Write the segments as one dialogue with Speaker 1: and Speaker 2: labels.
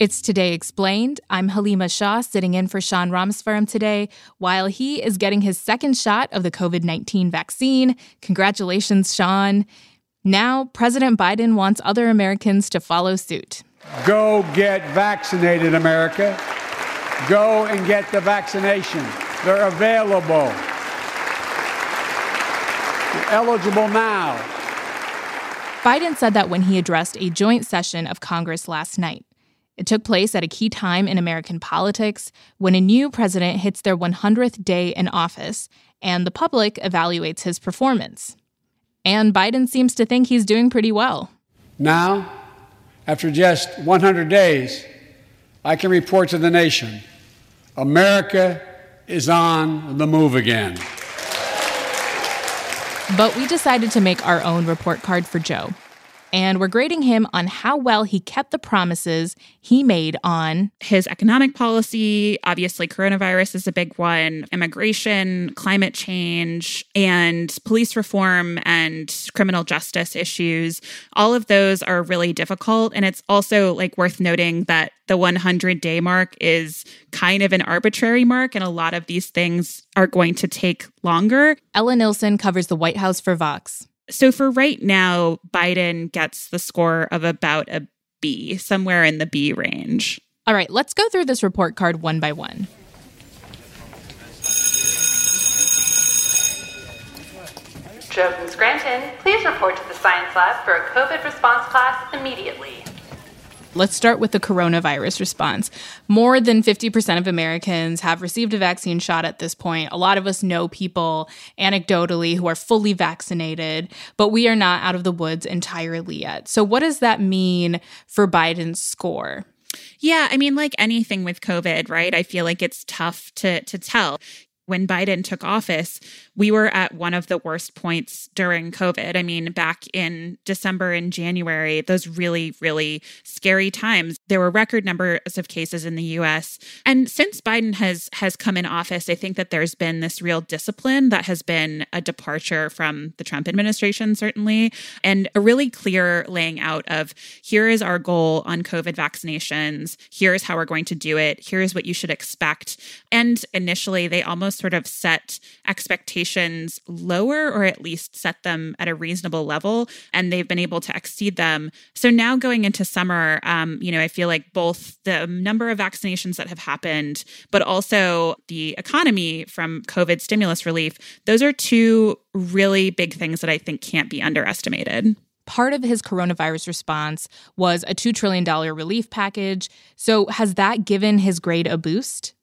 Speaker 1: It's Today Explained. I'm Halima Shah sitting in for Sean Rameswaram today while he is getting his second shot of the COVID 19 vaccine. Congratulations, Sean. Now, President Biden wants other Americans to follow suit.
Speaker 2: Go get vaccinated, America. Go and get the vaccination. They're available. You're eligible now.
Speaker 1: Biden said that when he addressed a joint session of Congress last night. It took place at a key time in American politics when a new president hits their 100th day in office and the public evaluates his performance. And Biden seems to think he's doing pretty well.
Speaker 2: Now, after just 100 days, I can report to the nation America is on the move again.
Speaker 1: But we decided to make our own report card for Joe and we're grading him on how well he kept the promises he made on
Speaker 3: his economic policy. Obviously, coronavirus is a big one, immigration, climate change, and police reform and criminal justice issues. All of those are really difficult. And it's also like worth noting that the 100 day mark is kind of an arbitrary mark, and a lot of these things are going to take longer.
Speaker 1: Ella Nilsen covers the White House for Vox.
Speaker 3: So for right now, Biden gets the score of about a B, somewhere in the B range.
Speaker 1: All right, let's go through this report card one by one.
Speaker 4: Joe from Scranton, please report to the science lab for a COVID response class immediately.
Speaker 1: Let's start with the coronavirus response. More than 50% of Americans have received a vaccine shot at this point. A lot of us know people anecdotally who are fully vaccinated, but we are not out of the woods entirely yet. So, what does that mean for Biden's score?
Speaker 3: Yeah, I mean, like anything with COVID, right? I feel like it's tough to to tell when Biden took office, we were at one of the worst points during COVID. I mean, back in December and January, those really, really scary times. There were record numbers of cases in the US. And since Biden has has come in office, I think that there's been this real discipline that has been a departure from the Trump administration, certainly, and a really clear laying out of here is our goal on COVID vaccinations, here's how we're going to do it, here's what you should expect. And initially, they almost sort of set expectations lower or at least set them at a reasonable level. And they've been able to exceed them. So now going into summer, um, you know, I feel like both the number of vaccinations that have happened, but also the economy from COVID stimulus relief, those are two really big things that I think can't be underestimated
Speaker 1: part of his coronavirus response was a $2 trillion relief package. So, has that given his grade a boost?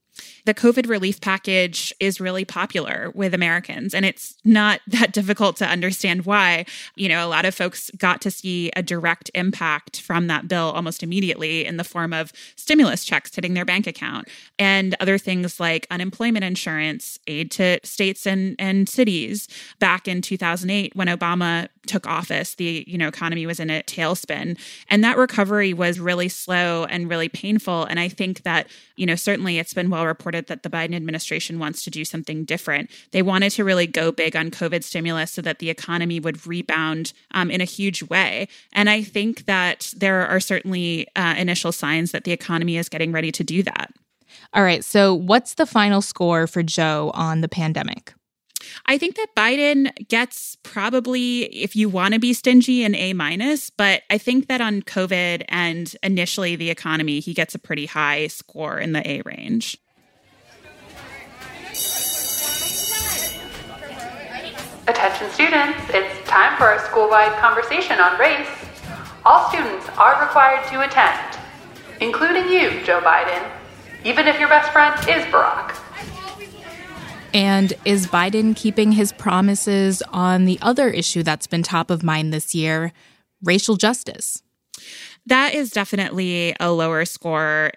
Speaker 3: The COVID relief package is really popular with Americans, and it's not that difficult to understand why. You know, a lot of folks got to see a direct impact from that bill almost immediately in the form of stimulus checks hitting their bank account and other things like unemployment insurance, aid to states and, and cities. Back in 2008, when Obama took office, the you know economy was in a tailspin, and that recovery was really slow and really painful. And I think that you know certainly it's been well reported reported that the Biden administration wants to do something different. They wanted to really go big on COVID stimulus so that the economy would rebound um, in a huge way. And I think that there are certainly uh, initial signs that the economy is getting ready to do that.
Speaker 1: All right. So, what's the final score for Joe on the pandemic?
Speaker 3: I think that Biden gets probably, if you want to be stingy, an A minus. But I think that on COVID and initially the economy, he gets a pretty high score in the A range.
Speaker 4: Attention students, it's time for our school-wide conversation on race. All students are required to attend, including you, Joe Biden, even if your best friend is Barack.
Speaker 1: And is Biden keeping his promises on the other issue that's been top of mind this year, racial justice?
Speaker 3: That is definitely a lower score.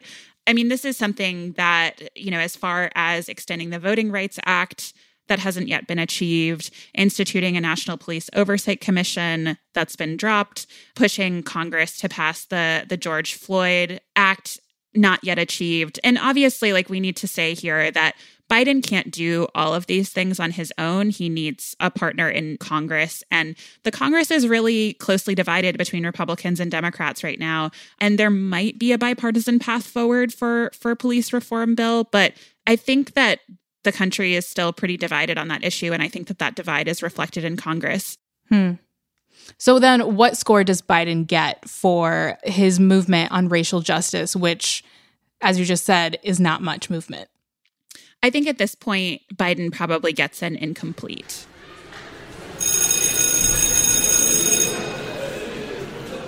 Speaker 3: I mean, this is something that, you know, as far as extending the Voting Rights Act, that hasn't yet been achieved, instituting a National Police Oversight Commission that's been dropped, pushing Congress to pass the, the George Floyd Act, not yet achieved. And obviously, like we need to say here that Biden can't do all of these things on his own. He needs a partner in Congress. And the Congress is really closely divided between Republicans and Democrats right now. And there might be a bipartisan path forward for, for police reform bill. But I think that the country is still pretty divided on that issue. And I think that that divide is reflected in Congress.
Speaker 1: Hmm. So then, what score does Biden get for his movement on racial justice, which, as you just said, is not much movement?
Speaker 3: I think at this point, Biden probably gets an incomplete.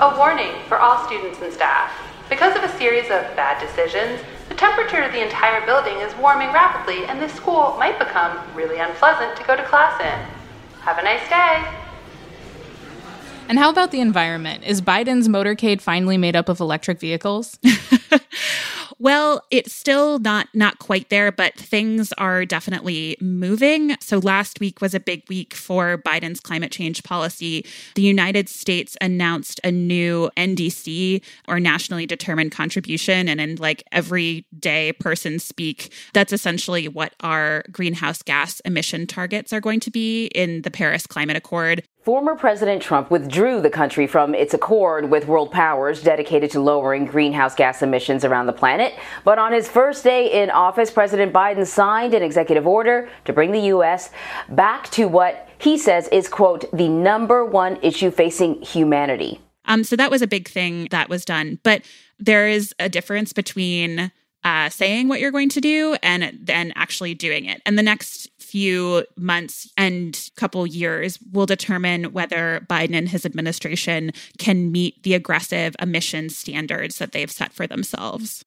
Speaker 4: A warning for all students and staff. Because of a series of bad decisions, the temperature of the entire building is warming rapidly, and this school might become really unpleasant to go to class in. Have a nice day.
Speaker 1: And how about the environment? Is Biden's motorcade finally made up of electric vehicles?
Speaker 3: Well, it's still not not quite there, but things are definitely moving. So last week was a big week for Biden's climate change policy. The United States announced a new NDC or nationally determined contribution and in like everyday person speak, that's essentially what our greenhouse gas emission targets are going to be in the Paris Climate Accord.
Speaker 5: Former President Trump withdrew the country from its accord with world powers dedicated to lowering greenhouse gas emissions around the planet. But on his first day in office, President Biden signed an executive order to bring the U.S. back to what he says is, quote, the number one issue facing humanity.
Speaker 3: Um, so that was a big thing that was done. But there is a difference between uh, saying what you're going to do and then actually doing it. And the next few months and couple years will determine whether Biden and his administration can meet the aggressive emissions standards that they've set for themselves.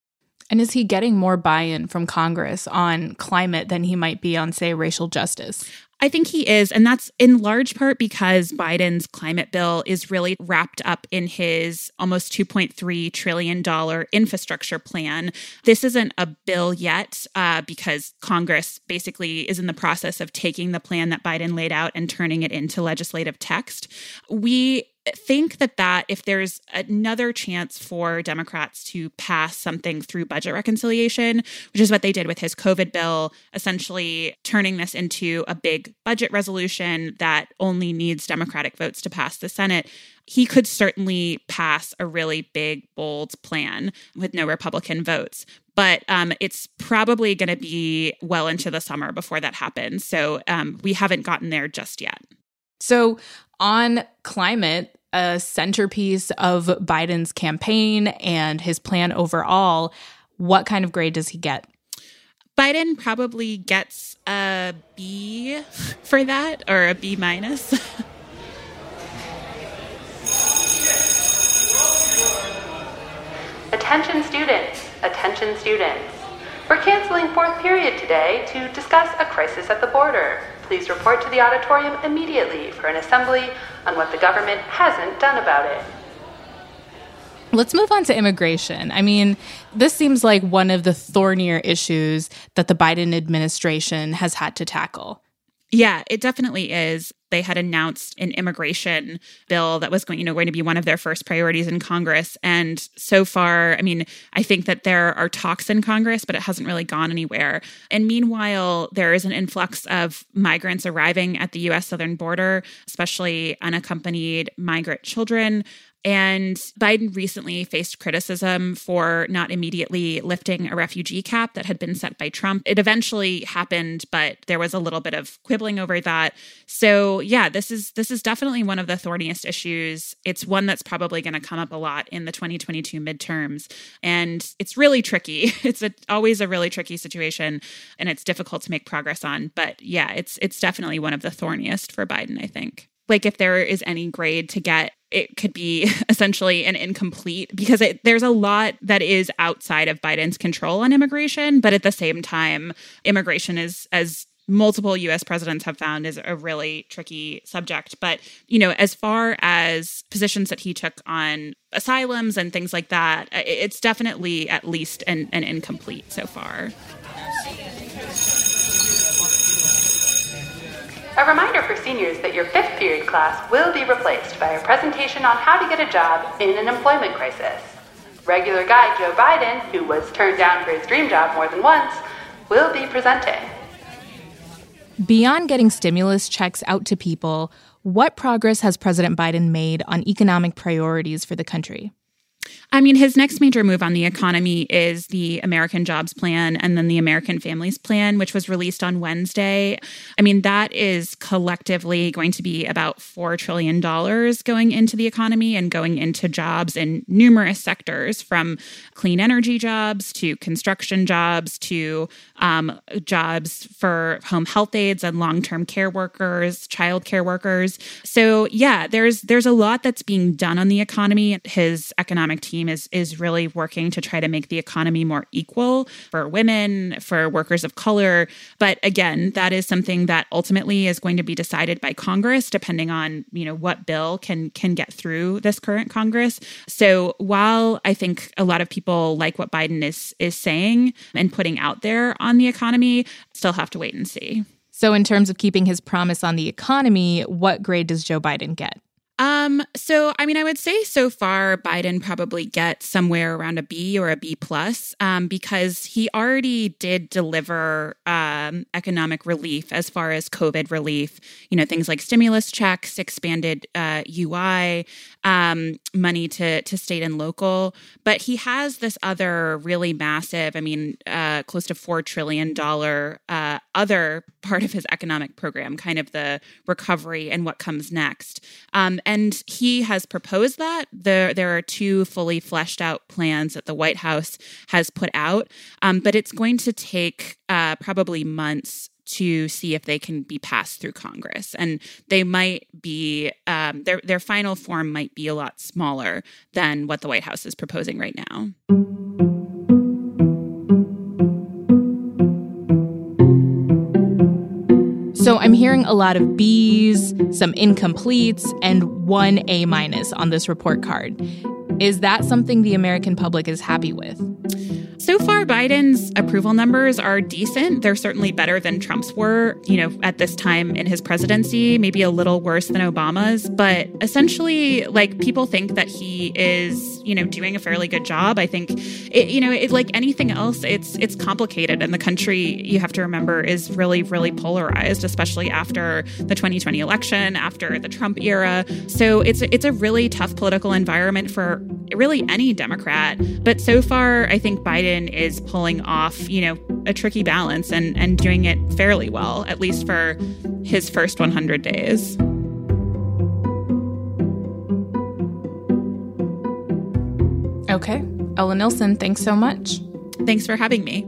Speaker 1: And is he getting more buy in from Congress on climate than he might be on, say, racial justice?
Speaker 3: I think he is. And that's in large part because Biden's climate bill is really wrapped up in his almost $2.3 trillion infrastructure plan. This isn't a bill yet uh, because Congress basically is in the process of taking the plan that Biden laid out and turning it into legislative text. We think that that if there's another chance for democrats to pass something through budget reconciliation which is what they did with his covid bill essentially turning this into a big budget resolution that only needs democratic votes to pass the senate he could certainly pass a really big bold plan with no republican votes. But um, it's probably going to be well into the summer before that happens. So um, we haven't gotten there just yet
Speaker 1: so, on climate, a centerpiece of Biden's campaign and his plan overall, what kind of grade does he get?
Speaker 3: Biden probably gets a B for that or a B minus.
Speaker 4: Attention students, attention students. We're canceling fourth period today to discuss a crisis at the border. Please report to the auditorium immediately for an assembly on what the government hasn't done about it.
Speaker 1: Let's move on to immigration. I mean, this seems like one of the thornier issues that the Biden administration has had to tackle.
Speaker 3: Yeah, it definitely is. They had announced an immigration bill that was going, you know, going to be one of their first priorities in Congress. And so far, I mean, I think that there are talks in Congress, but it hasn't really gone anywhere. And meanwhile, there is an influx of migrants arriving at the US southern border, especially unaccompanied migrant children. And Biden recently faced criticism for not immediately lifting a refugee cap that had been set by Trump. It eventually happened, but there was a little bit of quibbling over that. So, yeah, this is this is definitely one of the thorniest issues. It's one that's probably going to come up a lot in the 2022 midterms, and it's really tricky. It's a, always a really tricky situation, and it's difficult to make progress on. But yeah, it's it's definitely one of the thorniest for Biden, I think like if there is any grade to get it could be essentially an incomplete because it, there's a lot that is outside of Biden's control on immigration, but at the same time, immigration is as multiple US presidents have found is a really tricky subject. But, you know, as far as positions that he took on asylums and things like that, it's definitely at least an, an incomplete so far.
Speaker 4: A reminder for seniors that your fifth period class will be replaced by a presentation on how to get a job in an employment crisis. Regular guy Joe Biden, who was turned down for his dream job more than once, will be presenting.
Speaker 1: Beyond getting stimulus checks out to people, what progress has President Biden made on economic priorities for the country?
Speaker 3: I mean, his next major move on the economy is the American Jobs Plan and then the American Families Plan, which was released on Wednesday. I mean, that is collectively going to be about $4 trillion going into the economy and going into jobs in numerous sectors from clean energy jobs to construction jobs to um, jobs for home health aides and long term care workers, child care workers. So, yeah, there's, there's a lot that's being done on the economy. His economic team is is really working to try to make the economy more equal for women, for workers of color. But again, that is something that ultimately is going to be decided by Congress, depending on you know what bill can can get through this current Congress. So while I think a lot of people like what Biden is is saying and putting out there on the economy, still have to wait and see.
Speaker 1: So, in terms of keeping his promise on the economy, what grade does Joe Biden get?
Speaker 3: Um, so I mean, I would say so far Biden probably gets somewhere around a B or a B plus, um, because he already did deliver um, economic relief as far as COVID relief. You know, things like stimulus checks, expanded uh, UI, um, money to to state and local. But he has this other really massive, I mean, uh, close to four trillion dollar uh, other part of his economic program, kind of the recovery and what comes next. Um, and he has proposed that. There, there are two fully fleshed out plans that the White House has put out, um, but it's going to take uh, probably months to see if they can be passed through Congress. And they might be, um, their, their final form might be a lot smaller than what the White House is proposing right now.
Speaker 1: I'm hearing a lot of B's, some incompletes, and one A minus on this report card. Is that something the American public is happy with?
Speaker 3: So far, Biden's approval numbers are decent. They're certainly better than Trump's were, you know, at this time in his presidency, maybe a little worse than Obama's. But essentially, like, people think that he is, you know, doing a fairly good job. I think, it, you know, it, like anything else, it's it's complicated. And the country, you have to remember, is really, really polarized, especially after the 2020 election, after the Trump era. So it's, it's a really tough political environment for really any Democrat. But so far, I think Biden is pulling off, you know, a tricky balance and, and doing it fairly well, at least for his first 100 days.
Speaker 1: Okay. Ella Nilsen, thanks so much.
Speaker 3: Thanks for having me.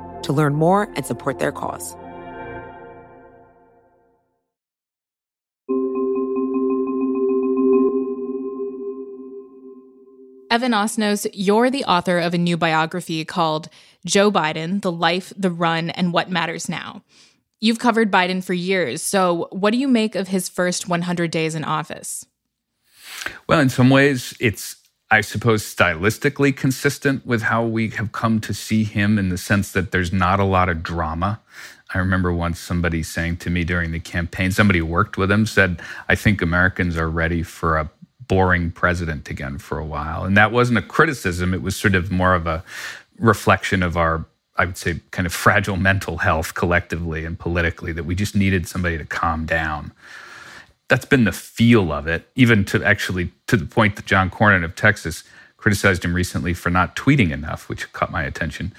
Speaker 6: to learn more and support their cause.
Speaker 1: Evan Osnos, you're the author of a new biography called Joe Biden The Life, the Run, and What Matters Now. You've covered Biden for years, so what do you make of his first 100 days in office?
Speaker 7: Well, in some ways, it's, I suppose, stylistically consistent with how we have come to see him in the sense that there's not a lot of drama. I remember once somebody saying to me during the campaign, somebody who worked with him said, I think Americans are ready for a boring president again for a while. And that wasn't a criticism, it was sort of more of a reflection of our, I would say, kind of fragile mental health collectively and politically, that we just needed somebody to calm down. That's been the feel of it, even to actually to the point that John Cornyn of Texas criticized him recently for not tweeting enough, which caught my attention.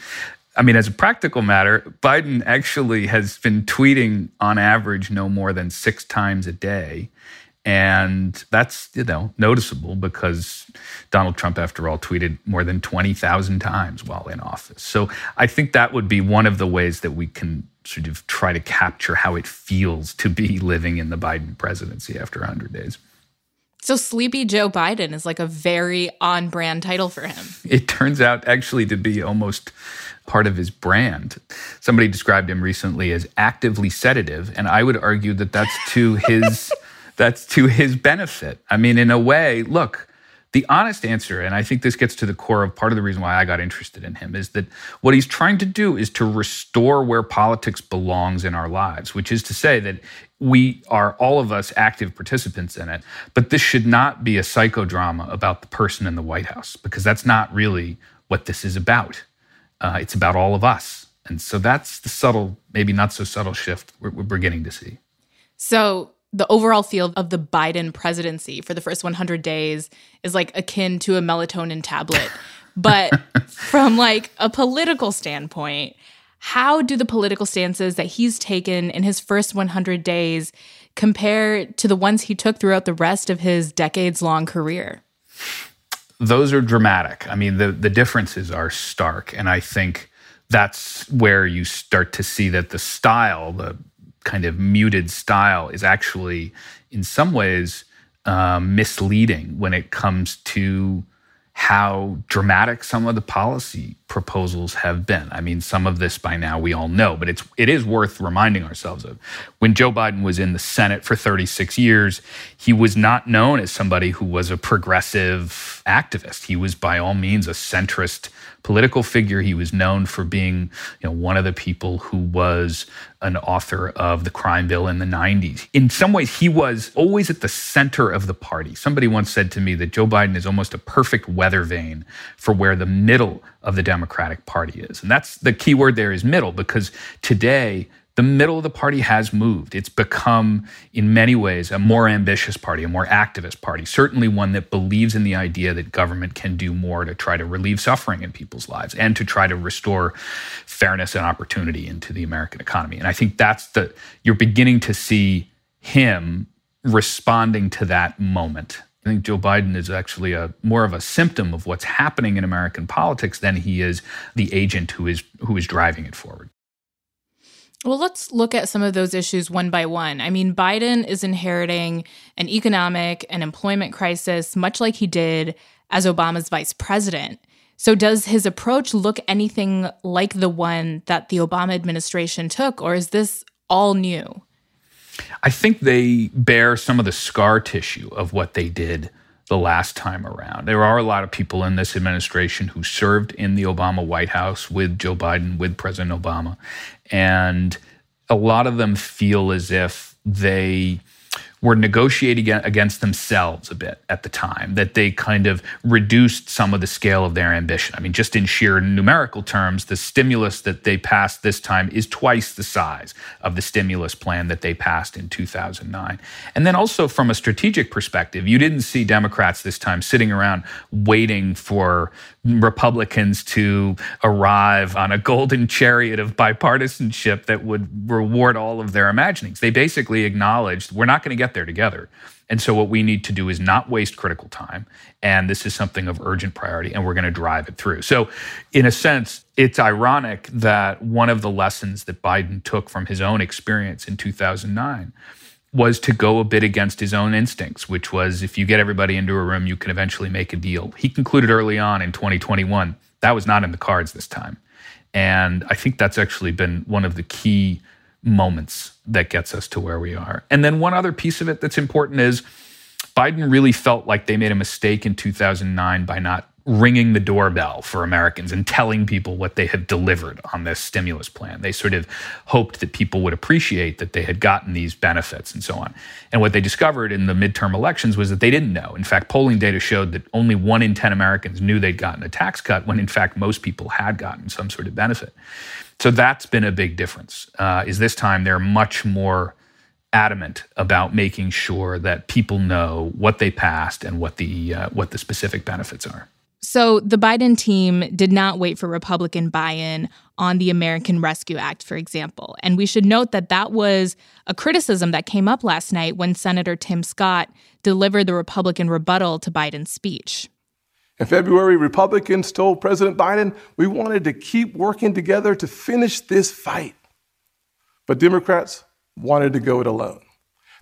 Speaker 7: I mean, as a practical matter, Biden actually has been tweeting on average no more than six times a day. And that's, you know, noticeable because Donald Trump, after all, tweeted more than 20,000 times while in office. So I think that would be one of the ways that we can sort of try to capture how it feels to be living in the Biden presidency after 100 days.
Speaker 1: So Sleepy Joe Biden is like a very on brand title for him.
Speaker 7: It turns out actually to be almost part of his brand. Somebody described him recently as actively sedative, and I would argue that that's to his that's to his benefit. I mean, in a way, look, the honest answer, and I think this gets to the core of part of the reason why I got interested in him, is that what he's trying to do is to restore where politics belongs in our lives, which is to say that we are all of us active participants in it. But this should not be a psychodrama about the person in the White House, because that's not really what this is about. Uh, it's about all of us. And so that's the subtle, maybe not so subtle shift we're, we're beginning to see.
Speaker 1: So the overall feel of the Biden presidency for the first 100 days is like akin to a melatonin tablet. but from like a political standpoint, how do the political stances that he's taken in his first 100 days compare to the ones he took throughout the rest of his decades long career?
Speaker 7: Those are dramatic. I mean, the, the differences are stark. And I think that's where you start to see that the style, the kind of muted style is actually, in some ways, um, misleading when it comes to how dramatic some of the policy proposals have been. I mean, some of this by now we all know, but it's it is worth reminding ourselves of. When Joe Biden was in the Senate for 36 years, he was not known as somebody who was a progressive activist. He was by all means a centrist political figure. He was known for being, you know, one of the people who was an author of the crime bill in the 90s. In some ways, he was always at the center of the party. Somebody once said to me that Joe Biden is almost a perfect weather vane for where the middle of the Democratic Party is. And that's the key word there is middle, because today the middle of the party has moved. It's become, in many ways, a more ambitious party, a more activist party, certainly one that believes in the idea that government can do more to try to relieve suffering in people's lives and to try to restore fairness and opportunity into the American economy. And I think that's the, you're beginning to see him responding to that moment. I think Joe Biden is actually a more of a symptom of what's happening in American politics than he is the agent who is who is driving it forward.
Speaker 1: Well, let's look at some of those issues one by one. I mean, Biden is inheriting an economic and employment crisis, much like he did as Obama's vice president. So, does his approach look anything like the one that the Obama administration took, or is this all new?
Speaker 7: I think they bear some of the scar tissue of what they did the last time around. There are a lot of people in this administration who served in the Obama White House with Joe Biden, with President Obama. And a lot of them feel as if they were negotiating against themselves a bit at the time, that they kind of reduced some of the scale of their ambition. I mean, just in sheer numerical terms, the stimulus that they passed this time is twice the size of the stimulus plan that they passed in 2009. And then also from a strategic perspective, you didn't see Democrats this time sitting around waiting for Republicans to arrive on a golden chariot of bipartisanship that would reward all of their imaginings. They basically acknowledged we're not going to get there together. And so, what we need to do is not waste critical time. And this is something of urgent priority, and we're going to drive it through. So, in a sense, it's ironic that one of the lessons that Biden took from his own experience in 2009 was to go a bit against his own instincts, which was if you get everybody into a room, you can eventually make a deal. He concluded early on in 2021 that was not in the cards this time. And I think that's actually been one of the key moments that gets us to where we are. And then one other piece of it that's important is Biden really felt like they made a mistake in 2009 by not ringing the doorbell for Americans and telling people what they had delivered on this stimulus plan. They sort of hoped that people would appreciate that they had gotten these benefits and so on. And what they discovered in the midterm elections was that they didn't know. In fact, polling data showed that only one in 10 Americans knew they'd gotten a tax cut when in fact most people had gotten some sort of benefit. So that's been a big difference. Uh, is this time they're much more adamant about making sure that people know what they passed and what the uh, what the specific benefits are.
Speaker 1: So the Biden team did not wait for Republican buy in on the American Rescue Act, for example. And we should note that that was a criticism that came up last night when Senator Tim Scott delivered the Republican rebuttal to Biden's speech.
Speaker 8: In February, Republicans told President Biden we wanted to keep working together to finish this fight. But Democrats wanted to go it alone.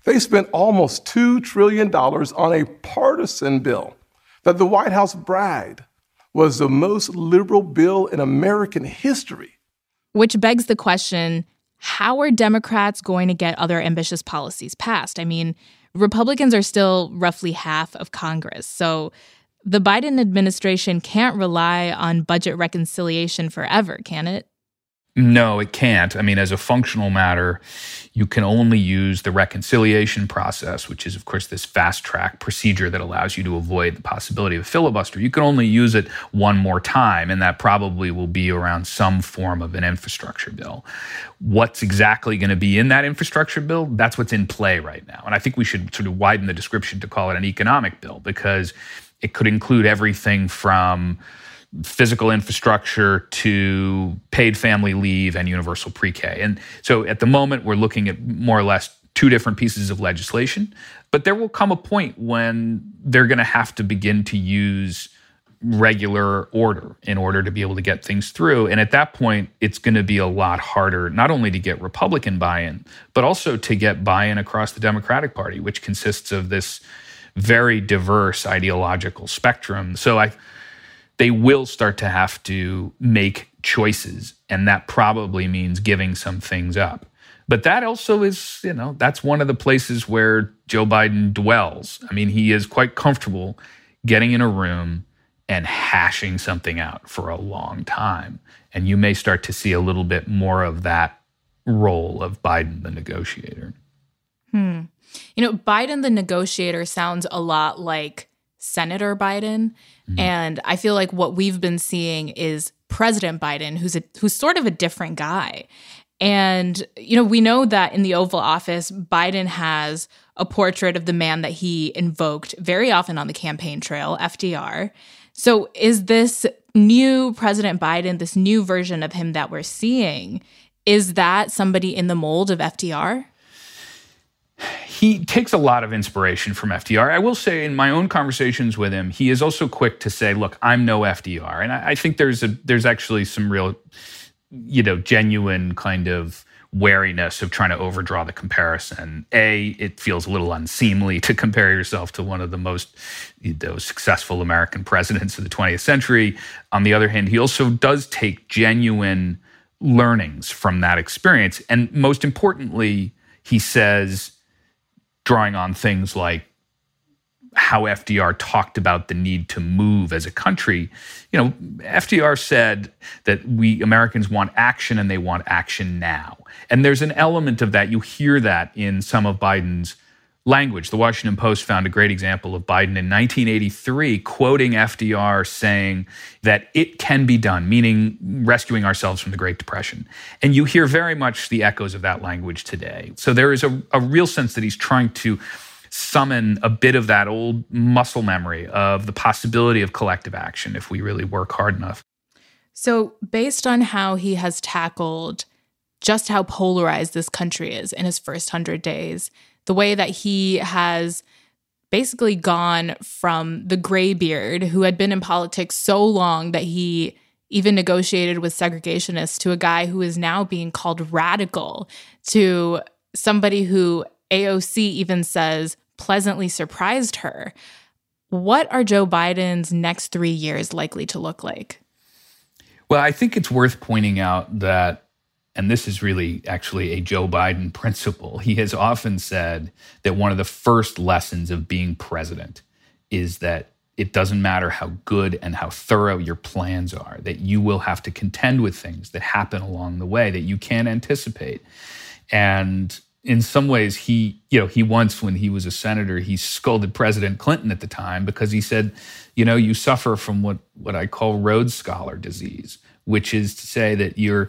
Speaker 8: They spent almost $2 trillion on a partisan bill that the White House bragged was the most liberal bill in American history.
Speaker 1: Which begs the question how are Democrats going to get other ambitious policies passed? I mean, Republicans are still roughly half of Congress. So the Biden administration can't rely on budget reconciliation forever, can it?
Speaker 7: No, it can't. I mean, as a functional matter, you can only use the reconciliation process, which is, of course, this fast track procedure that allows you to avoid the possibility of filibuster. You can only use it one more time, and that probably will be around some form of an infrastructure bill. What's exactly going to be in that infrastructure bill? That's what's in play right now. And I think we should sort of widen the description to call it an economic bill because it could include everything from physical infrastructure to paid family leave and universal pre K. And so at the moment, we're looking at more or less two different pieces of legislation. But there will come a point when they're going to have to begin to use regular order in order to be able to get things through. And at that point, it's going to be a lot harder, not only to get Republican buy in, but also to get buy in across the Democratic Party, which consists of this very diverse ideological spectrum. So I they will start to have to make choices. And that probably means giving some things up. But that also is, you know, that's one of the places where Joe Biden dwells. I mean, he is quite comfortable getting in a room and hashing something out for a long time. And you may start to see a little bit more of that role of Biden, the negotiator.
Speaker 1: Hmm. You know, Biden, the negotiator, sounds a lot like Senator Biden. Mm-hmm. And I feel like what we've been seeing is President Biden, who's a who's sort of a different guy. And you know, we know that in the Oval Office, Biden has a portrait of the man that he invoked very often on the campaign trail, FDR. So is this new President Biden, this new version of him that we're seeing, is that somebody in the mold of FDR?
Speaker 7: he takes a lot of inspiration from FDR. I will say, in my own conversations with him, he is also quick to say, "Look, I'm no FDR," and I, I think there's a there's actually some real, you know, genuine kind of wariness of trying to overdraw the comparison. A, it feels a little unseemly to compare yourself to one of the most you know, successful American presidents of the 20th century. On the other hand, he also does take genuine learnings from that experience. And most importantly, he says, drawing on things like how FDR talked about the need to move as a country. You know, FDR said that we Americans want action and they want action now. And there's an element of that. You hear that in some of Biden's language. The Washington Post found a great example of Biden in 1983 quoting FDR saying that it can be done, meaning rescuing ourselves from the Great Depression. And you hear very much the echoes of that language today. So there is a, a real sense that he's trying to summon a bit of that old muscle memory of the possibility of collective action if we really work hard enough.
Speaker 1: So, based on how he has tackled just how polarized this country is in his first 100 days, the way that he has basically gone from the graybeard who had been in politics so long that he even negotiated with segregationists to a guy who is now being called radical to somebody who AOC even says pleasantly surprised her. What are Joe Biden's next three years likely to look like?
Speaker 7: Well, I think it's worth pointing out that, and this is really actually a Joe Biden principle, he has often said that one of the first lessons of being president is that it doesn't matter how good and how thorough your plans are, that you will have to contend with things that happen along the way that you can't anticipate. And in some ways he you know he once when he was a senator he scolded president clinton at the time because he said you know you suffer from what what i call rhodes scholar disease which is to say that you're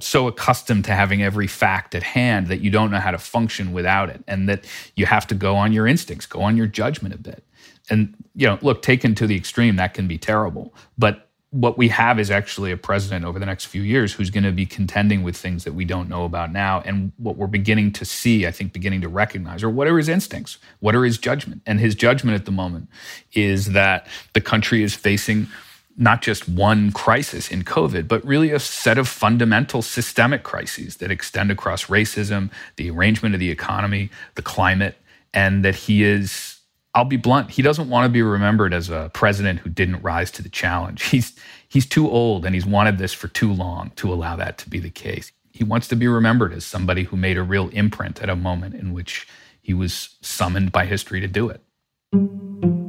Speaker 7: so accustomed to having every fact at hand that you don't know how to function without it and that you have to go on your instincts go on your judgment a bit and you know look taken to the extreme that can be terrible but what we have is actually a president over the next few years who's going to be contending with things that we don't know about now. And what we're beginning to see, I think, beginning to recognize, or what are his instincts? What are his judgment? And his judgment at the moment is that the country is facing not just one crisis in COVID, but really a set of fundamental systemic crises that extend across racism, the arrangement of the economy, the climate, and that he is I'll be blunt. He doesn't want to be remembered as a president who didn't rise to the challenge. He's he's too old and he's wanted this for too long to allow that to be the case. He wants to be remembered as somebody who made a real imprint at a moment in which he was summoned by history to do it.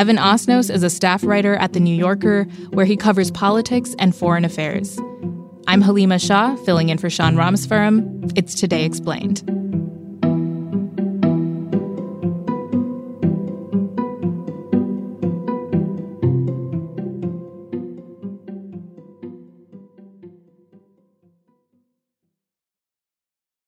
Speaker 1: Evan Osnos is a staff writer at The New Yorker, where he covers politics and foreign affairs. I'm Halima Shah, filling in for Sean Rameswaram. It's Today Explained.